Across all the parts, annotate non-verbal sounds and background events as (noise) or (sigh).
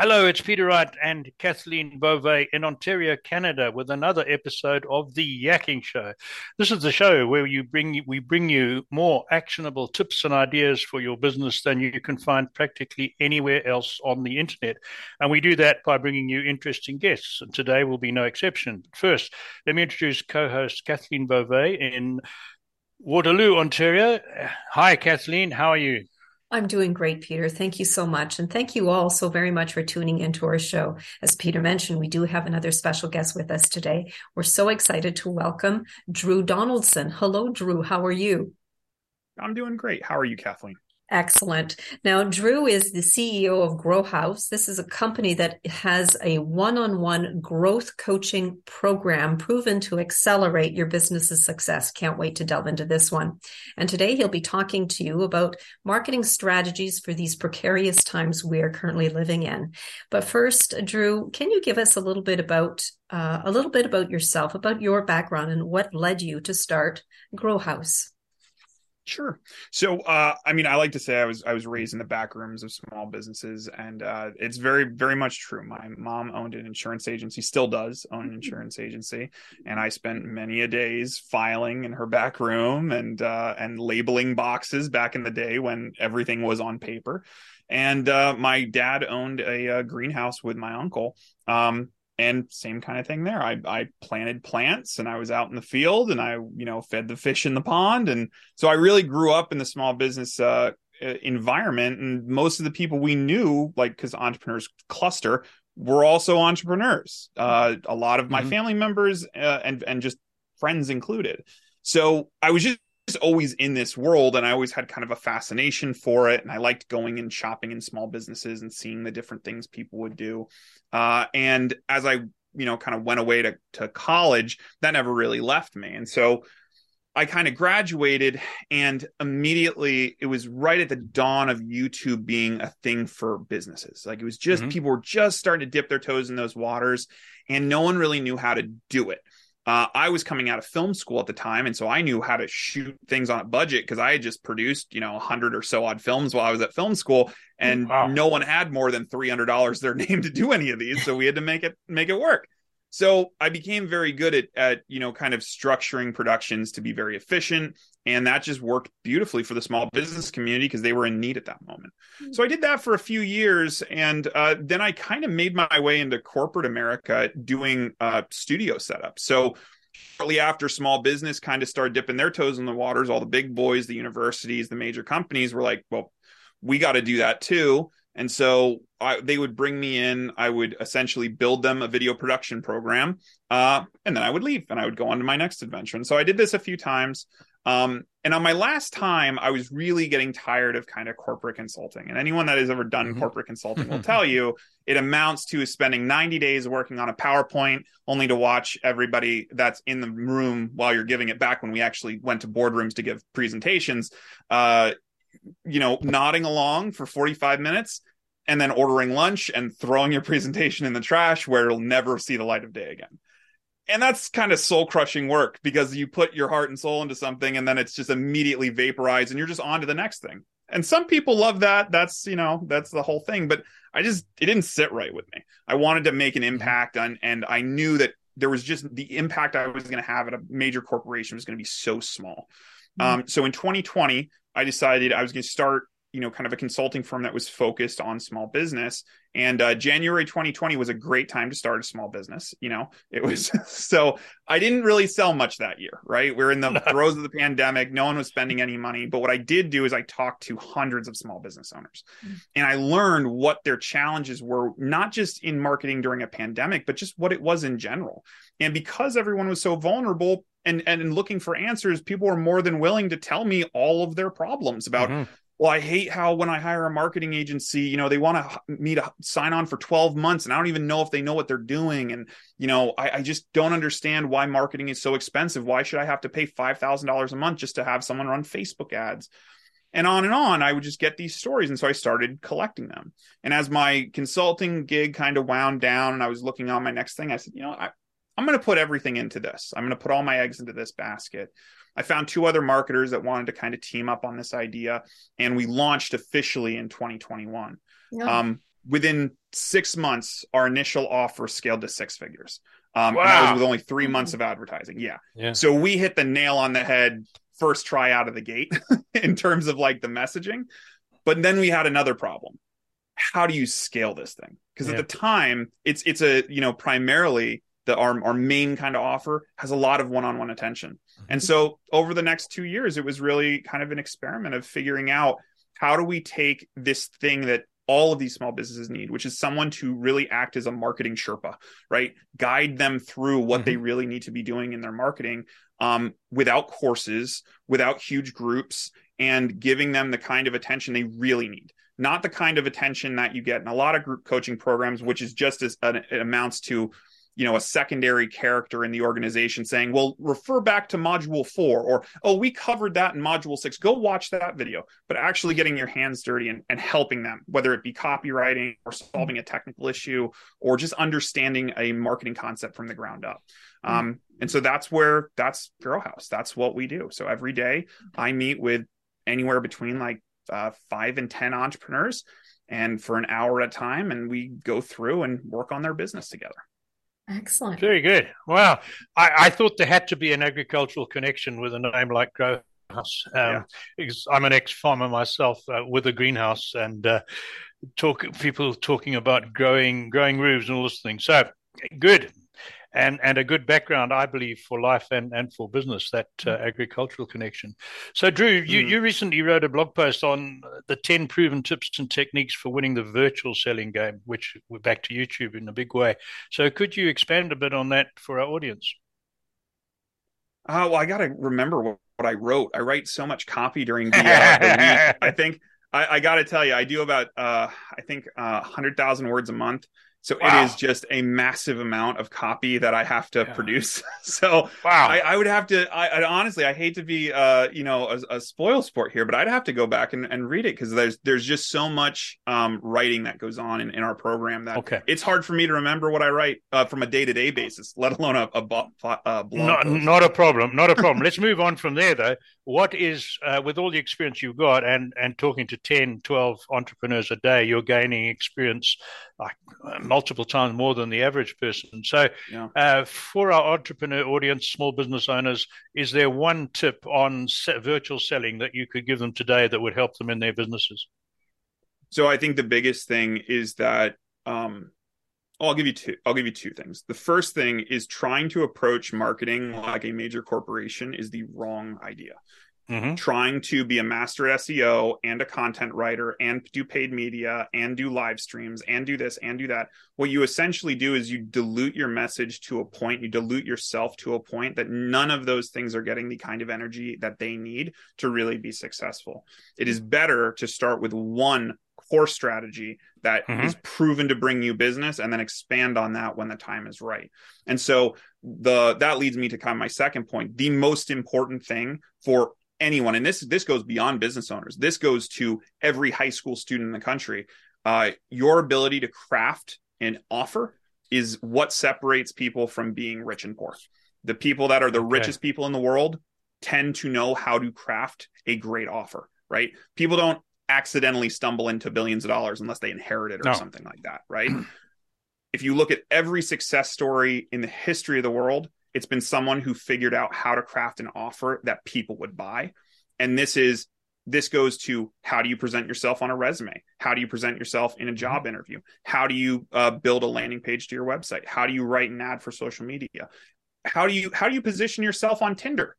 Hello, it's Peter Wright and Kathleen Beauvais in Ontario, Canada, with another episode of the Yakking Show. This is the show where you bring we bring you more actionable tips and ideas for your business than you can find practically anywhere else on the internet, and we do that by bringing you interesting guests. And today will be no exception. But First, let me introduce co-host Kathleen Beauvais in Waterloo, Ontario. Hi, Kathleen. How are you? I'm doing great, Peter. Thank you so much. And thank you all so very much for tuning into our show. As Peter mentioned, we do have another special guest with us today. We're so excited to welcome Drew Donaldson. Hello, Drew. How are you? I'm doing great. How are you, Kathleen? Excellent. Now, Drew is the CEO of Grohaus. This is a company that has a one on one growth coaching program proven to accelerate your business's success. Can't wait to delve into this one. And today he'll be talking to you about marketing strategies for these precarious times we are currently living in. But first, Drew, can you give us a little bit about uh, a little bit about yourself, about your background, and what led you to start Grohaus? Sure. So, uh, I mean, I like to say I was I was raised in the back rooms of small businesses, and uh, it's very very much true. My mom owned an insurance agency, still does own an mm-hmm. insurance agency, and I spent many a days filing in her back room and uh, and labeling boxes back in the day when everything was on paper. And uh, my dad owned a, a, uh, greenhouse with my uncle. Um, and same kind of thing there. I, I planted plants and I was out in the field and I, you know, fed the fish in the pond. And so I really grew up in the small business, uh, environment. And most of the people we knew, like, cause entrepreneurs cluster were also entrepreneurs. Uh, a lot of my mm-hmm. family members, uh, and, and just friends included. So I was just, always in this world and I always had kind of a fascination for it and I liked going and shopping in small businesses and seeing the different things people would do. Uh, and as I, you know, kind of went away to, to college, that never really left me. And so I kind of graduated and immediately it was right at the dawn of YouTube being a thing for businesses. Like it was just mm-hmm. people were just starting to dip their toes in those waters and no one really knew how to do it. Uh, I was coming out of film school at the time, and so I knew how to shoot things on a budget because I had just produced, you know, a hundred or so odd films while I was at film school, and wow. no one had more than three hundred dollars their (laughs) name to do any of these, so we had to make it make it work. So I became very good at at you know kind of structuring productions to be very efficient, and that just worked beautifully for the small business community because they were in need at that moment. Mm-hmm. So I did that for a few years, and uh, then I kind of made my way into corporate America doing uh, studio setup. So shortly after small business kind of started dipping their toes in the waters, all the big boys, the universities, the major companies were like, "Well, we got to do that too." And so I, they would bring me in. I would essentially build them a video production program, uh, and then I would leave and I would go on to my next adventure. And so I did this a few times. Um, and on my last time, I was really getting tired of kind of corporate consulting. And anyone that has ever done mm-hmm. corporate consulting will (laughs) tell you it amounts to spending 90 days working on a PowerPoint only to watch everybody that's in the room while you're giving it back when we actually went to boardrooms to give presentations. Uh, you know, nodding along for 45 minutes and then ordering lunch and throwing your (laughs) presentation in the trash where it'll never see the light of day again. And that's kind of soul crushing work because you put your heart and soul into something and then it's just immediately vaporized and you're just on to the next thing. And some people love that. That's, you know, that's the whole thing. But I just, it didn't sit right with me. I wanted to make an mm-hmm. impact on, and I knew that there was just the impact I was going to have at a major corporation was going to be so small. Mm-hmm. Um, so in 2020, I decided I was going to start you know kind of a consulting firm that was focused on small business. And uh, january 2020 was a great time to start a small business you know? It was (laughs) so i didn't really sell much that year right? We're in the (laughs) throes of the pandemic. No one was spending any money. But what i did do is i talked to hundreds of small business owners. Mm-hmm. and i learned what their challenges were not just in marketing during a pandemic but just what it was in general and because everyone was so vulnerable and and looking for answers people were more than willing to tell me all of their problems about mm-hmm well, I hate how when I hire a marketing agency, you know, they want to, me to sign on for 12 months and I don't even know if they know what they're doing. And, you know, I, I just don't understand why marketing is so expensive. Why should I have to pay $5,000 a month just to have someone run Facebook ads? And on and on, I would just get these stories. And so I started collecting them. And as my consulting gig kind of wound down and I was looking on my next thing, I said, you know, I, I'm going to put everything into this. I'm going to put all my eggs into this basket. I found two other marketers that wanted to kind of team up on this idea, and we launched officially in 2021. Yeah. Um, within six months, our initial offer scaled to six figures. Um, Wow. and that was with only three months of advertising. Yeah. Yeah. So we hit the nail on the head first try out of the gate (laughs) in terms of like the messaging. But then we had another problem. How do you scale this thing? Because Yeah. at the time, it's it's a you know primarily the our our main kind of offer has a lot of one-on-one attention. And so over the next two years, it was really kind of an experiment of figuring out how do we take this thing that all of these small businesses need, which is someone to really act as a marketing Sherpa, right? Guide them through what they really need to be doing in their marketing um, without courses, without huge groups, and giving them the kind of attention they really need. Not the kind of attention that you get in a lot of group coaching programs, which is just as uh, it amounts to you know a secondary character in the organization saying well refer back to module 4 or oh we covered that in module 6 go watch that video but actually getting your hands dirty and, and helping them whether it be copywriting or solving a technical issue or just understanding a marketing concept from the ground up um, and so that's where that's Grohaus. That's what we do. So every day I meet with anywhere between like uh, five and 10 entrepreneurs and for an hour at a time, and we go through and work on their business together. Excellent. Very good. Wow. I, I thought there had to be an agricultural connection with a name like Grow House. Um, Yeah. because I'm an ex farmer myself uh, with a greenhouse and uh, talk people talking about growing growing roofs and all this thing. So good. And and a good background, I believe, for life and, and for business, that uh, agricultural connection. So, Drew, you, Mm. you recently wrote a blog post on the 10 proven tips and techniques for winning the virtual selling game, which we're back to YouTube in a big way. So, could you expand a bit on that for our audience? Uh, well, I got to remember what, what I wrote. I write so much copy during (laughs) the, uh, the week. I think I, I got to tell you, I do about uh, I think uh, hundred thousand words a month. So Wow. it is just a massive amount of copy that I have to Yeah. produce. (laughs) so Wow. I, I would have to. I, I honestly, I hate to be, uh, you know, a, a spoil sport here, but I'd have to go back and, and read it because there's there's just so much um, writing that goes on in, in our program that Okay. it's hard for me to remember what I write uh, from a day to day basis, let alone a, a, bo- uh, blog. Not, not a problem. Not a problem. Let's move on from there, though. What is, uh, with all the experience you've got and, and talking to 10, 12 entrepreneurs a day, you're gaining experience like uh, multiple times more than the average person. So, Yeah. uh, for our entrepreneur audience, small business owners, is there one tip on virtual selling that you could give them today that would help them in their businesses? So I think the biggest thing is that um I'll give you two I'll give you two things. The first thing is trying to approach marketing like a major corporation is the wrong idea. Mm-hmm. Trying to be a master SEO and a content writer and do paid media and do live streams and do this and do that. What you essentially do is you dilute your message to a point, you dilute yourself to a point that none of those things are getting the kind of energy that they need to really be successful. It is better to start with one core strategy that is Mhm. proven to bring you business and then expand on that when the time is right. And so the that leads me to kind of my second point. The most important thing for anyone, and this this goes beyond business owners. This goes to every high school student in the country. Uh, your ability to craft an offer is what separates people from being rich and poor. The people that are the Okay. richest people in the world tend to know how to craft a great offer, right? People don't accidentally stumble into billions of dollars unless they inherit it or No. something like that, right? (clears throat) if you look at every success story in the history of the world, it's been someone who figured out how to craft an offer that people would buy. And this is this goes to how do you present yourself on a resume? How do you present yourself in a job interview? How do you uh, build a landing page to your website? How do you write an ad for social media? How do you how do you position yourself on Tinder?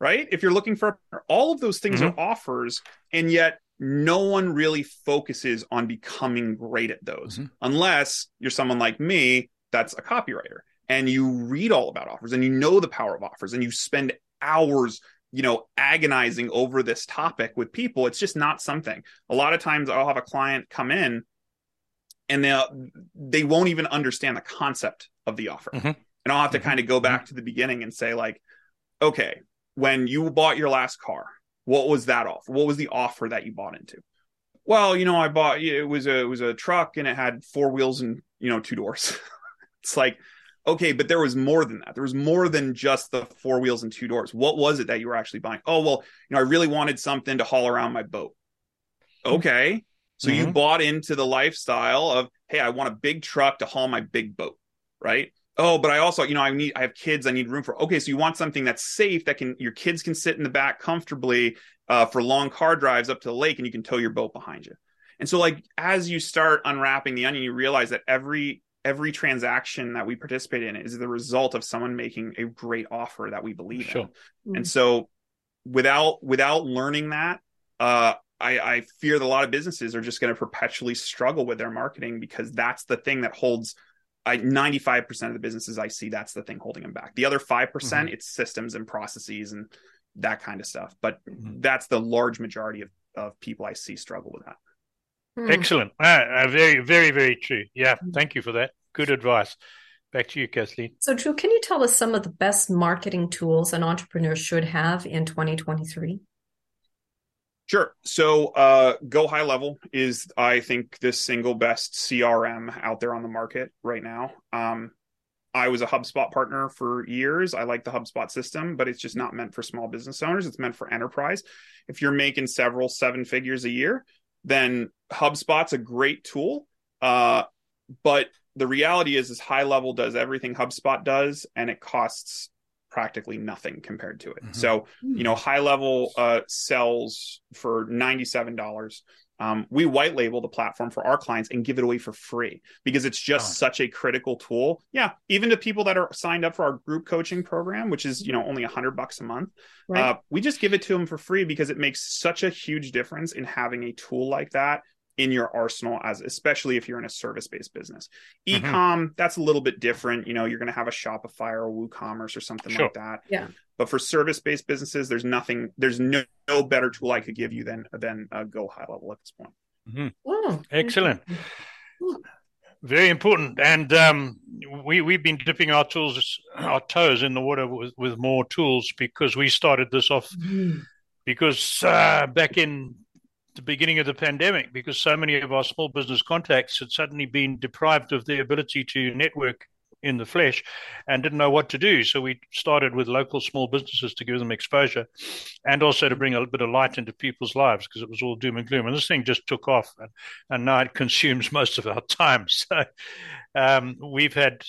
Right? If you're looking for all of those things Mhm. are offers, and yet no one really focuses on becoming great at those Mhm. unless you're someone like me that's a copywriter and you read all about offers and you know the power of offers and you spend hours you know agonizing over this topic with people it's just not something a lot of times i'll have a client come in and they they won't even understand the concept of the offer Mhm. and i'll have to Mhm. kind of go back to the beginning and say like okay when you bought your last car what was that offer what was the offer that you bought into? Well you know i bought it was a it was a truck and it had four wheels and you know two doors. (laughs) It's like okay but there was more than that. There was more than just the four wheels and two doors. What was it that you were actually buying? Oh well you know i really wanted something to haul around my boat. Okay. So mm-hmm. you bought into the lifestyle of, hey, I want a big truck to haul my big boat, right? Oh, but I also, you know, I need, I have kids, I need room for. Okay, so you want something that's safe that can your kids can sit in the back comfortably uh, for long car drives up to the lake, and you can tow your boat behind you. And so, like as you start unwrapping the onion, you realize that every every transaction that we participate in is the result of someone making a great offer that we believe sure. in. Mm-hmm. And so, without without learning that, uh, I, I fear that a lot of businesses are just going to perpetually struggle with their marketing because that's the thing that holds I 95% of the businesses I see, that's the thing holding them back. The other 5%, percent mm-hmm. it's systems and processes and that kind of stuff. But mm-hmm. that's the large majority of, of people I see struggle with that. Hmm. Excellent. Uh, uh, very, very, very true. Yeah. Hmm. Thank you for that. Good advice. Back to you, Kathleen. So, Drew, can you tell us some of the best marketing tools an entrepreneur should have in 2023? Sure. So, uh, Go High Level is, I think, the single best CRM out there on the market right now. Um, I was a HubSpot partner for years. I like the HubSpot system, but it's just not meant for small business owners. It's meant for enterprise. If you're making several seven figures a year, then HubSpot's a great tool. Uh, but the reality is, is high level does everything HubSpot does, and it costs practically nothing compared to it. Mm-hmm. So, you know, high level uh, sells for $97. Um, we white label the platform for our clients and give it away for free because it's just oh. such a critical tool. Yeah, even to people that are signed up for our group coaching program, which is you know only a hundred bucks a month, right. uh, we just give it to them for free because it makes such a huge difference in having a tool like that in your arsenal as especially if you're in a service-based business. Mm-hmm. Ecom, that's a little bit different. You know, you're going to have a Shopify or WooCommerce or something sure. like that. Yeah. But for service-based businesses, there's nothing, there's no, no better tool I could give you than than uh, Go High Level at this point. Mm-hmm. Oh, Excellent. Very important, and um, we we've been dipping our tools, our toes in the water with, with more tools because we started this off mm-hmm. because uh, back in the beginning of the pandemic because so many of our small business contacts had suddenly been deprived of the ability to network in the flesh and didn't know what to do. So we started with local small businesses to give them exposure and also to bring a little bit of light into people's lives because it was all doom and gloom. And this thing just took off and, and now it (laughs) consumes most of our time. So um, we've had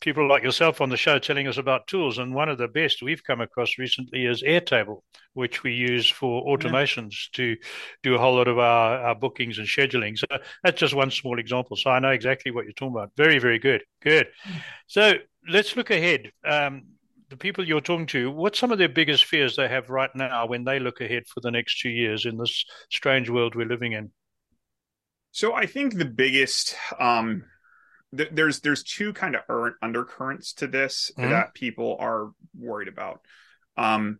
people like yourself on the show telling us about tools. And one of the best we've come across recently is Airtable, which we use for automations yeah. to do a whole lot of our, our bookings and scheduling. So that's just one small example. So I know exactly what you're talking about. Very, very good. Good. Mm. So let's look ahead. Um, the people you're talking to, what's some of their biggest fears they have right now when they look ahead for the next two years in this strange world we're living in? So I think the biggest um, th- there's there's two kind of undercurrents to this mm-hmm. that people are worried about. Um,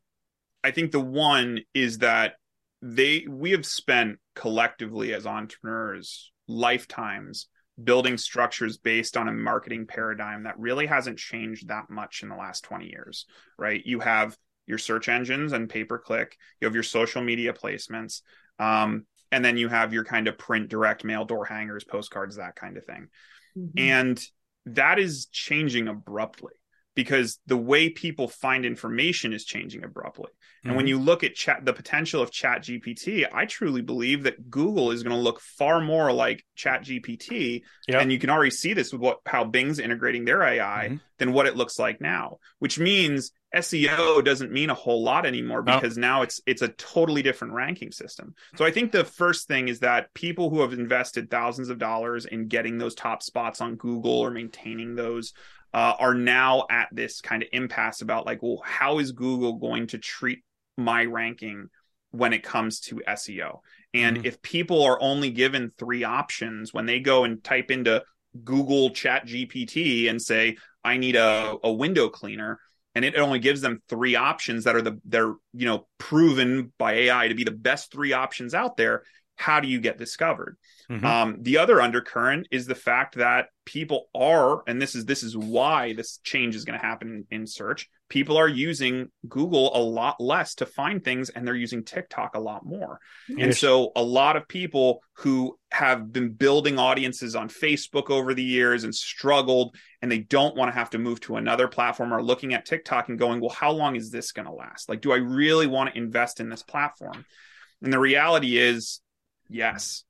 I think the one is that they we have spent collectively as entrepreneurs lifetimes building structures based on a marketing paradigm that really hasn't changed that much in the last 20 years right you have your search engines and pay per click you have your social media placements um, and then you have your kind of print direct mail door hangers postcards that kind of thing Mm-hmm. And that is changing abruptly because the way people find information is changing abruptly. Mm-hmm. And when mm-hmm. you look at chat, the potential of Chat GPT, I truly believe that Google is going to look far more like Chat GPT, yep. and you can already see this with what how Bing's integrating their AI mm-hmm. than what it looks like now. Which means SEO doesn't mean a whole lot anymore because no. now it's it's a totally different ranking system. So I think the first thing is that people who have invested thousands of dollars in getting those top spots on Google or maintaining those uh, are now at this kind of impasse about like, well, how is Google going to treat my ranking when it comes to SEO? And mm-hmm. if people are only given three options when they go and type into Google Chat GPT and say, I need a, a window cleaner, and it only gives them three options that are the they're you know proven by AI to be the best three options out there. How do you get discovered? Mm-hmm. Um, the other undercurrent is the fact that people are, and this is this is why this change is going to happen in, in search. People are using Google a lot less to find things, and they're using TikTok a lot more. Yes. And so, a lot of people who have been building audiences on Facebook over the years and struggled, and they don't want to have to move to another platform, are looking at TikTok and going, "Well, how long is this going to last? Like, do I really want to invest in this platform?" And the reality is, yes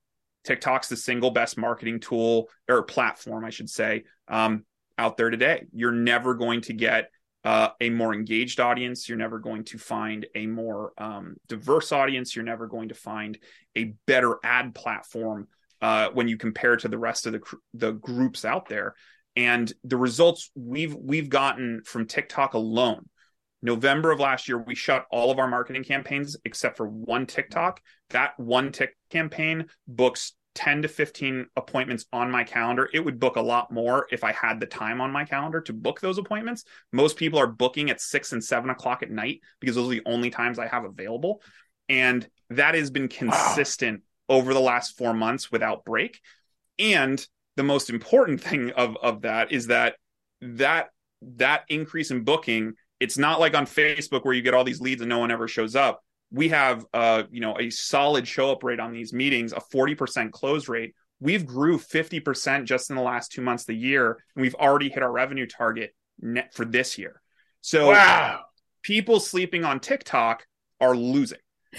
TikTok's the single best marketing tool or platform, I should say, um, out there today. You're never going to get uh, a more engaged audience. You're never going to find a more um, diverse audience. You're never going to find a better ad platform uh, when you compare to the rest of the the groups out there. And the results we've we've gotten from TikTok alone. November of last year, we shut all of our marketing campaigns except for one TikTok. That one tick campaign books 10 to 15 appointments on my calendar. It would book a lot more if I had the time on my calendar to book those appointments. Most people are booking at six and seven o'clock at night because those are the only times I have available. And that has been consistent wow. over the last four months without break. And the most important (laughs) thing of, of that is that that that increase in booking, it's not like on Facebook where you get all these leads and no one ever shows up we have uh, you know a solid show up rate on these meetings, a 40% close rate. We've grew 50% just in the last two months of the year, and we've already hit our revenue target net for this year. So wow. people sleeping on TikTok are losing.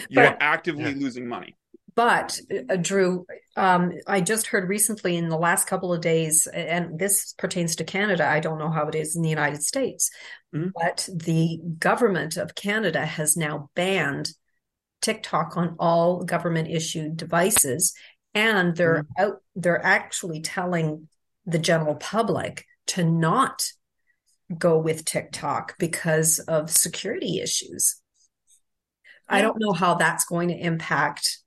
You're but, actively yeah. losing money. But uh, Drew, um, I just heard recently in the last couple of days, and this pertains to Canada. I don't know how it is in the United States, mm-hmm. but the government of Canada has now banned TikTok on all government issued devices, and they're mm-hmm. out. They're actually telling the general public to not go with TikTok because of security issues. Yeah. I don't know how that's going to impact,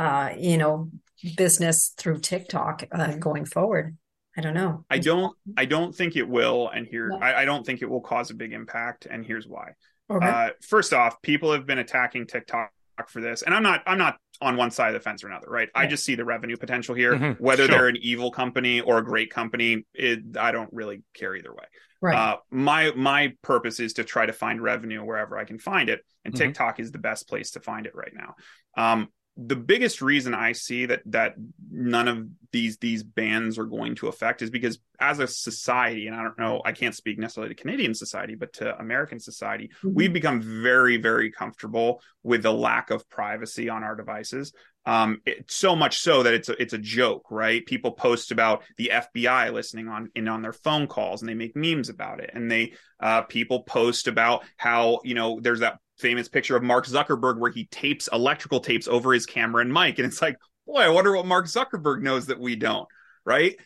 uh, you know, business through TikTok uh, going forward. I don't know. I don't. I don't think it will. And here, I, I, don't think it will cause a big impact. And here's why. Okay. Uh, first off, people have been attacking TikTok for this, and I'm not. I'm not on one side of the fence or another. Right. Yeah. I just see the revenue potential here. Mm-hmm. Whether sure. they're an evil company or a great company, it, I don't really care either way. Right. Uh, my my purpose is to try to find revenue wherever I can find it, and mm-hmm. TikTok is the best place to find it right now. Um, the biggest reason I see that that none of these these bans are going to affect is because as a society, and I don't know, I can't speak necessarily to Canadian society, but to American society, mm-hmm. we've become very, very comfortable with the lack of privacy on our devices. Um, it, so much so that it's a, it's a joke, right? People post about the FBI listening on in on their phone calls, and they make memes about it, and they uh, people post about how you know there's that famous picture of Mark Zuckerberg where he tapes electrical tapes over his camera and mic. And it's like, boy, I wonder what Mark Zuckerberg knows that we don't, right?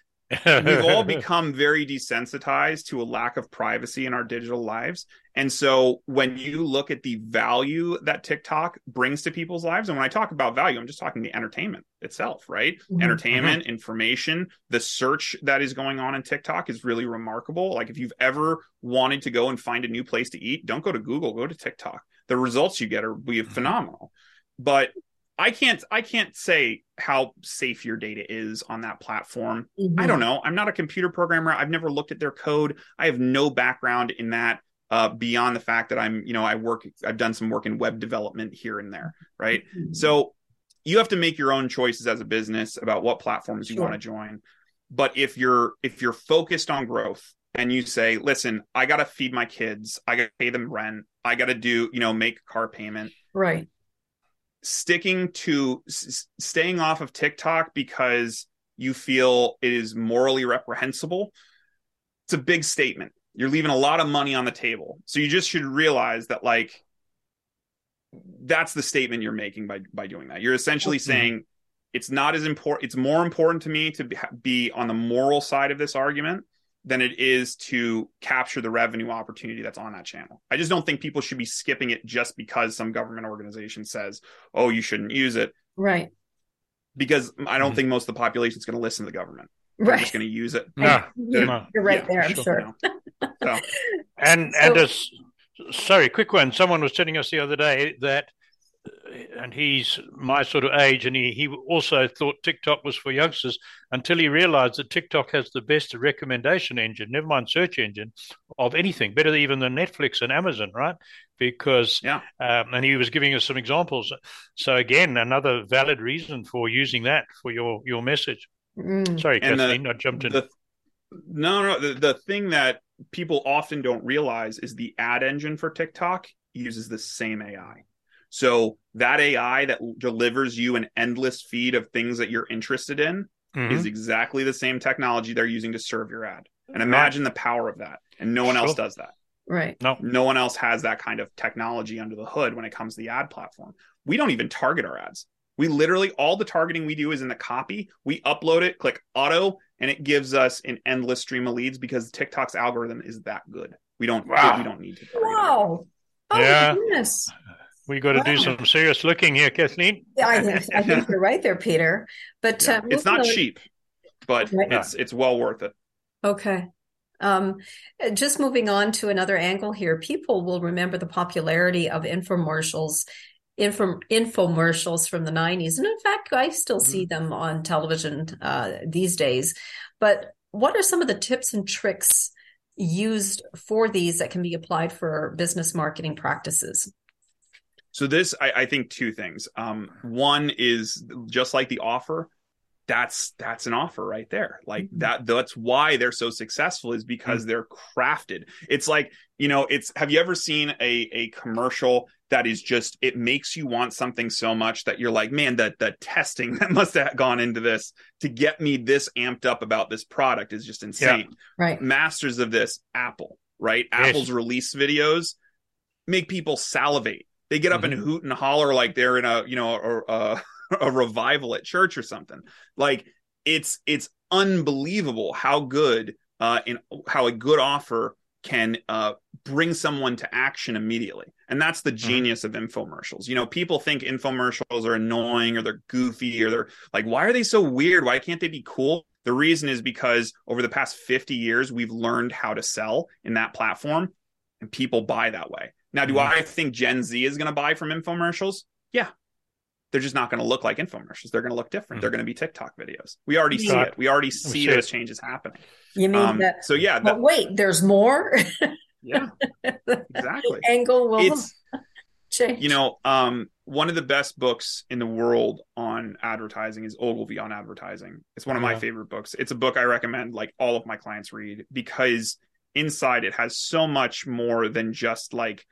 We've all (laughs) become very desensitized to a lack of privacy in our digital lives. And so when you look at the value that TikTok brings to people's lives, and when I talk about value, I'm just talking the entertainment itself, right? Mm-hmm. Entertainment, mm-hmm. information, the search that is going on in TikTok is really remarkable. Like if you've ever wanted to go and find a new place to eat, don't go to Google, go to TikTok. The results you get are be mm-hmm. phenomenal. But I can't I can't say how safe your data is on that platform. Mm-hmm. I don't know. I'm not a computer programmer. I've never looked at their code. I have no background in that uh, beyond the fact that I'm, you know, I work I've done some work in web development here and there, right? Mm-hmm. So you have to make your own choices as a business about what platforms you want to join. But if you're if you're focused on growth and you say, "Listen, I got to feed my kids. I got to pay them rent. I got to do, you know, make car payment." Right sticking to s- staying off of TikTok because you feel it is morally reprehensible, it's a big statement. You're leaving a lot of money on the table. So you just should realize that like that's the statement you're making by by doing that. You're essentially mm-hmm. saying it's not as important it's more important to me to be on the moral side of this argument than it is to capture the revenue opportunity that's on that channel. I just don't think people should be skipping it just because some government organization says, "Oh, you shouldn't use it." Right. Because I don't mm-hmm. think most of the population is going to listen to the government. They're right. just going to use it. (laughs) Yeah. You're, you're right yeah, there, I'm sure. sure. so. (laughs) And so, and as sorry, quick one. Someone was telling us the other day that and he's my sort of age, and he, he also thought TikTok was for youngsters until he realized that TikTok has the best recommendation engine, never mind search engine, of anything, better even than Netflix and Amazon, right? Because, yeah. Um, and he was giving us some examples. So, again, another valid reason for using that for your, your message. Mm. Sorry, and Kathleen, the, I jumped in. The, no, no, the, the thing that people often don't realize is the ad engine for TikTok uses the same AI. So that AI that delivers you an endless feed of things that you're interested in Mhm. is exactly the same technology they're using to serve your ad. And imagine the power of that. And no one else does that. Right. no. No one else has that kind of technology under the hood when it comes to the ad platform. We don't even target our ads. We literally all the targeting we do is in the copy. We upload it, click auto, and it gives us an endless stream of leads because TikTok's algorithm is that good. We don't Wow. we don't need to. Wow. Oh Yeah. goodness. We got to do some serious looking here, Kathleen. Yeah, I, think- I think you're right there, Peter. But Yeah. uh, It's not on- cheap, but Right. it's it's well worth it. Okay. Um, just moving on to another angle here, people will remember the popularity of infomercials, info, infomercials from the 90s. And in fact, I still see them on television uh, these days. But what are some of the tips and tricks used for these that can be applied for business marketing practices? So this, I, I think, two things. Um, one is just like the offer. That's that's an offer right there. Like Mhm. that. That's why they're so successful is because they're crafted. It's like you know. It's have you ever seen a a commercial that is just it makes you want something so much that you're like, man, the the testing (laughs) that must have gone into this to get me this amped up about this product is just insane Right. masters of this apple right Yes. apple's release videos make people salivate they get up and hoot and holler like they're in a you know a, (laughs) a, a revival at church or something. Like it's it's unbelievable how good uh in how a good offer can uh bring someone to action immediately. And that's the genius of infomercials. You know people think infomercials are annoying or they're goofy or they're like why are they so weird? Why can't they be cool? The reason is because over the past 50 years we've learned how to sell in that platform and people buy that way now do Mhm. i think gen z is going to buy from infomercials yeah they're just not going to look like infomercials they're going to look different Mhm. they're going to be tiktok videos we already see it we already see see those it. changes happening You mean um, that? so yeah But that, wait, there's more. (laughs) yeah exactly Angle will it's (laughs) change. you know um one of the best books in the world on advertising is ogilvy on advertising it's one of my favorite books it's a book i recommend like all of my clients read because inside it has so much more than just like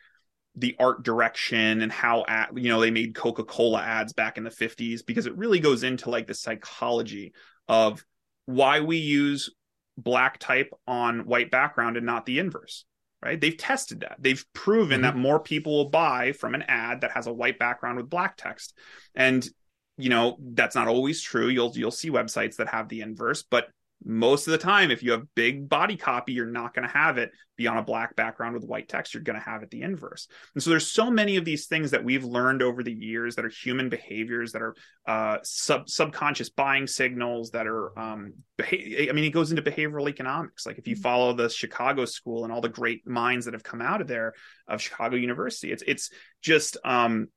the art direction and how at, you know they made coca-cola ads back in the 50s because it really goes into like the psychology of why we use black type on white background and not the inverse right? They've tested that. They've proven Mhm. that more people will buy from an ad that has a white background with black text. And you know that's not always true. You'll you'll see websites that have the inverse but most of the time if you have big body copy you're not going to have it be on a black background with white text. You're going to have it the inverse. And so there's so many of these things that we've learned over the years that are human behaviors that are uh, sub subconscious buying signals that are um, beha- I mean it goes into behavioral economics. Like if you follow the Chicago school and all the great minds that have come out of there of Chicago University it's it's just um,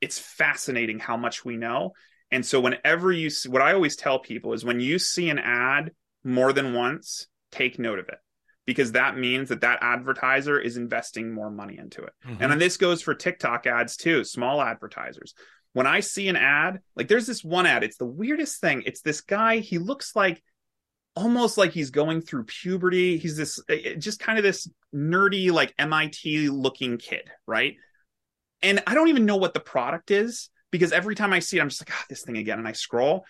it's fascinating how much we know. And so whenever you see, what I always tell people is when you see an ad more than once take note of it because that means that that advertiser is investing more money into it Mhm. and then this goes for TikTok ads too, small advertisers. When I see an ad, like there's this one ad, it's the weirdest thing. It's this guy, he looks like almost like he's going through puberty. He's this eh, just kind of this nerdy, like MIT looking kid, right? And I don't even know what the product is because every time I see it, I'm just like, ah, this thing again. And I scroll.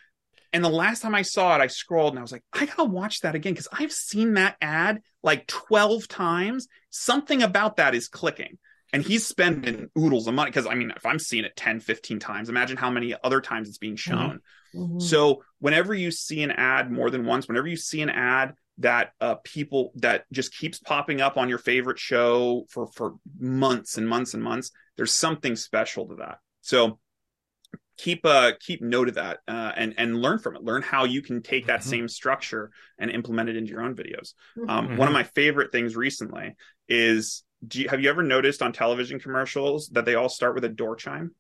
And the last time I saw it, I scrolled and I was like, I gotta watch that again because I've seen that ad like 12 times. Something about that is clicking. And he's spending oodles of money because I mean, if I'm seeing it 10, 15 times, imagine how many other times it's being shown. Mhm. So whenever you see an ad more than once, whenever you see an ad that uh, people that just keeps popping up on your favorite show for for months and months and months, there's something special to that. So keep uh keep note of that uh, and and learn from it. Learn how you can take that Mhm. same structure and implement it into your own videos. Um, Mhm. One of my favorite things recently is do you, have you ever noticed on television commercials that they all start with a door chime?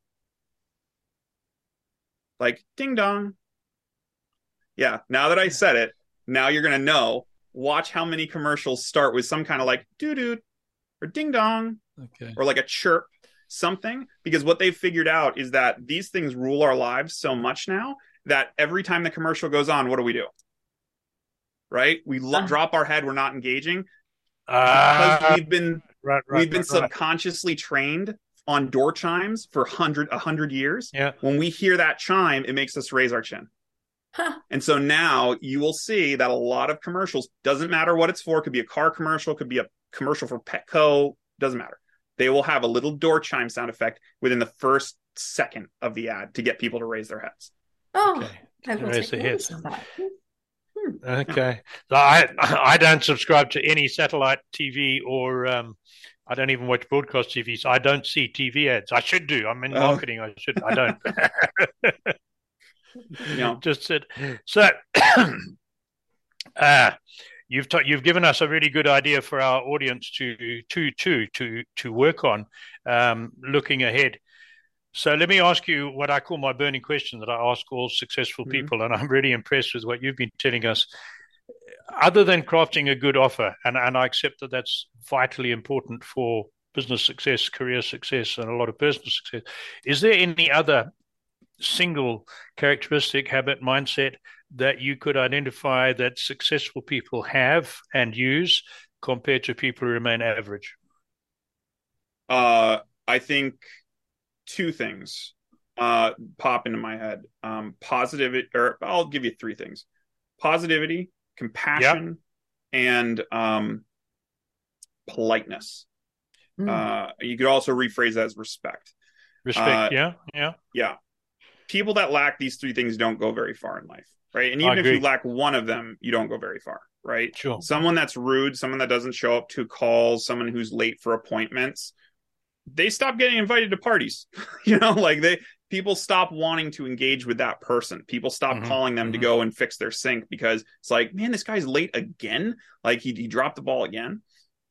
Like ding dong. Yeah, now that I said it, now you're going to know. Watch how many commercials start with some kind of like doo doo or ding dong Okay. or like a chirp, something. Because what they've figured out is that these things rule our lives so much now that every time the commercial goes on, what do we do? Right? We lo- Uh-huh. drop our head, we're not engaging because Ah, we've been right, right, we've been right, right. subconsciously trained on door chimes for hundred a hundred years. Yeah. When we hear that chime, it makes us raise our chin. Huh. And so now you will see that a lot of commercials doesn't matter what it's for. It could be a car commercial, could be a commercial for Petco, doesn't matter. They will have a little door chime sound effect within the first second of the ad to get people to raise their heads. Oh, Okay. I will Raise take the notice heads. of that. Okay. So I (laughs) I don't subscribe to any satellite TV or um, I don't even watch broadcast TV. So I don't see TV ads. I should do. I'm in Oh. marketing. I should. I don't. (laughs) (laughs) You know, Just said So, (clears throat) uh, you've ta- you've given us a really good idea for our audience to to to to to work on, um, looking ahead. So let me ask you what I call my burning question that I ask all successful Mhm. people, and I'm really impressed with what you've been telling us. Other than crafting a good offer, and, and I accept that that's vitally important for business success, career success, and a lot of personal success, is there any other single characteristic, habit, mindset that you could identify that successful people have and use compared to people who remain average? uh, I think two things uh, pop into my head. Um, positivity, or I'll give you three things: positivity, compassion, and um, politeness. Mm. Uh, you could also rephrase that as respect. Respect, Uh, yeah, yeah. Yeah. People that lack these three things don't go very far in life, right? And even if you lack one of them, you don't go very far, right? Sure. Someone that's rude, someone that doesn't show up to calls, someone who's late for appointments, they stop getting invited to parties. (laughs) you know, like they people stop wanting to engage with that person. People stop Mhm, calling them to mhm. go and fix their sink because it's like, man, this guy's late again. Like he, he dropped the ball again.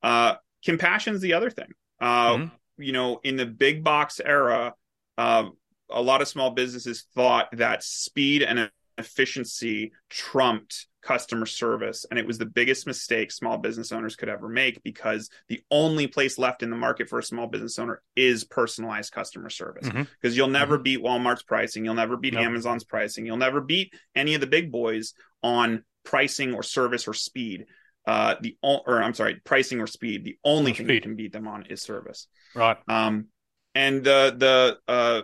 Uh, compassion's the other thing. Uh, Mhm. you know, in the big box era, uh, a lot of small businesses thought that speed and efficiency trumped customer service. And it was the biggest mistake small business owners could ever make because the only place left in the market for a small business owner is personalized customer service. Because you'll never beat Walmart's pricing, you'll never beat No. Amazon's pricing, you'll never beat any of the big boys on pricing or service or speed. Uh, the o- or I'm sorry, pricing or speed. The only Or thing you can beat them on is service. Right. Um, and the the uh,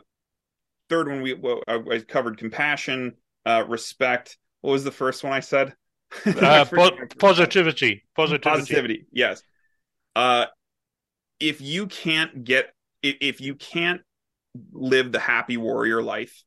third one we I covered compassion, uh, respect. What was the first one I said? (laughs) Uh, po- positivity. Positivity. Positivity. Yes. Uh, if you can't get if, you can't live the happy warrior life,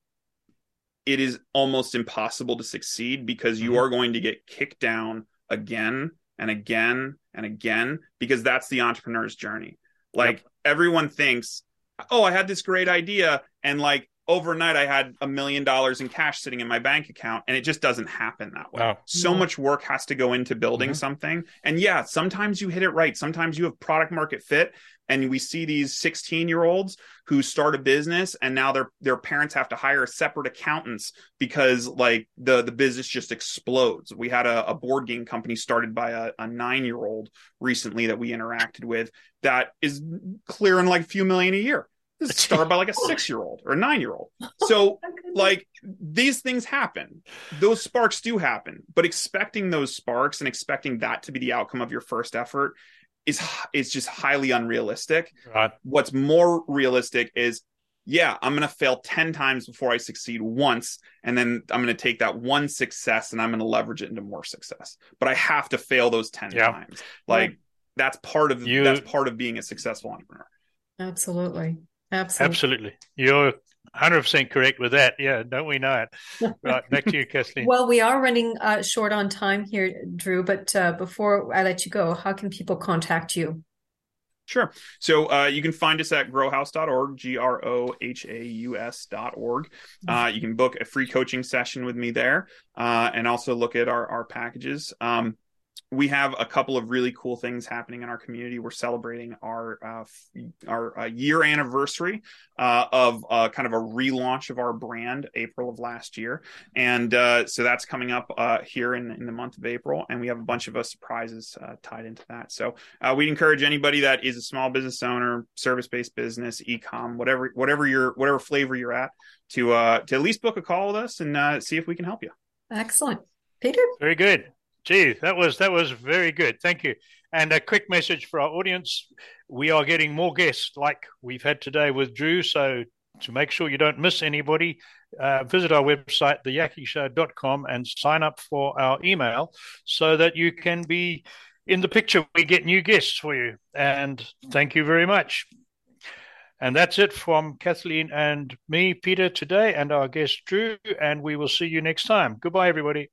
it is almost impossible to succeed because you Mhm. are going to get kicked down again and again and again because that's the entrepreneur's journey. Like everyone thinks, "Oh, I had this great idea and like overnight I had a million dollars in cash sitting in my bank account." And it just doesn't happen that way. Wow. So No. much work has to go into building Mhm. something. And yeah, sometimes you hit it right. Sometimes you have product market fit and we see these 16 year olds who start a business and now their their parents have to hire separate accountants because like the the business just explodes we had a, a board game company started by a, a nine year old recently that we interacted with that is clearing like a few million a year this (laughs) is started by like a six year old or a nine year old so (laughs) oh like these things happen. Those sparks do happen but expecting those sparks and expecting that to be the outcome of your first effort is is just highly unrealistic. Right. what's more realistic is yeah i'm going to fail 10 times before i succeed once and then i'm going to take that one success and i'm going to leverage it into more success. But i have to fail those 10 Yeah. times. Like that's part of You- that's part of being a successful entrepreneur. Absolutely. Absolutely. Absolutely. You're 100% correct with that. Yeah. Don't we know it? (laughs) Right. Back to you, Kathleen. Well, we are running uh, short on time here, Drew, but uh, before I let you go, how can people contact you? Sure. So uh, you can find us at grohaus.org, G R O H A U S.org. Uh, you can book a free coaching session with me there uh, and also look at our, our packages. Um, we have a couple of really cool things happening in our community. We're celebrating our uh, our uh, year anniversary uh, of uh, kind of a relaunch of our brand, April of last year, and uh, so that's coming up uh, here in in the month of April, and we have a bunch of uh, surprises uh, tied into that. So uh, we'd encourage anybody that is a small business owner, service based business, e-com, whatever whatever your whatever flavor you're at, to uh, to at least book a call with us and uh, see if we can help you. Excellent. Peter? Very good. Gee, that was that was very good. Thank you. And a quick message for our audience: we are getting more guests like we've had today with Drew. So to make sure you don't miss anybody, uh, visit our website, theyakkingshow.com, and sign up for our email so that you can be in the picture. We get new guests for you. And thank you very much. And that's it from Kathleen and me, Peter, today, and our guest, Drew. And we will see you next time. Goodbye, everybody.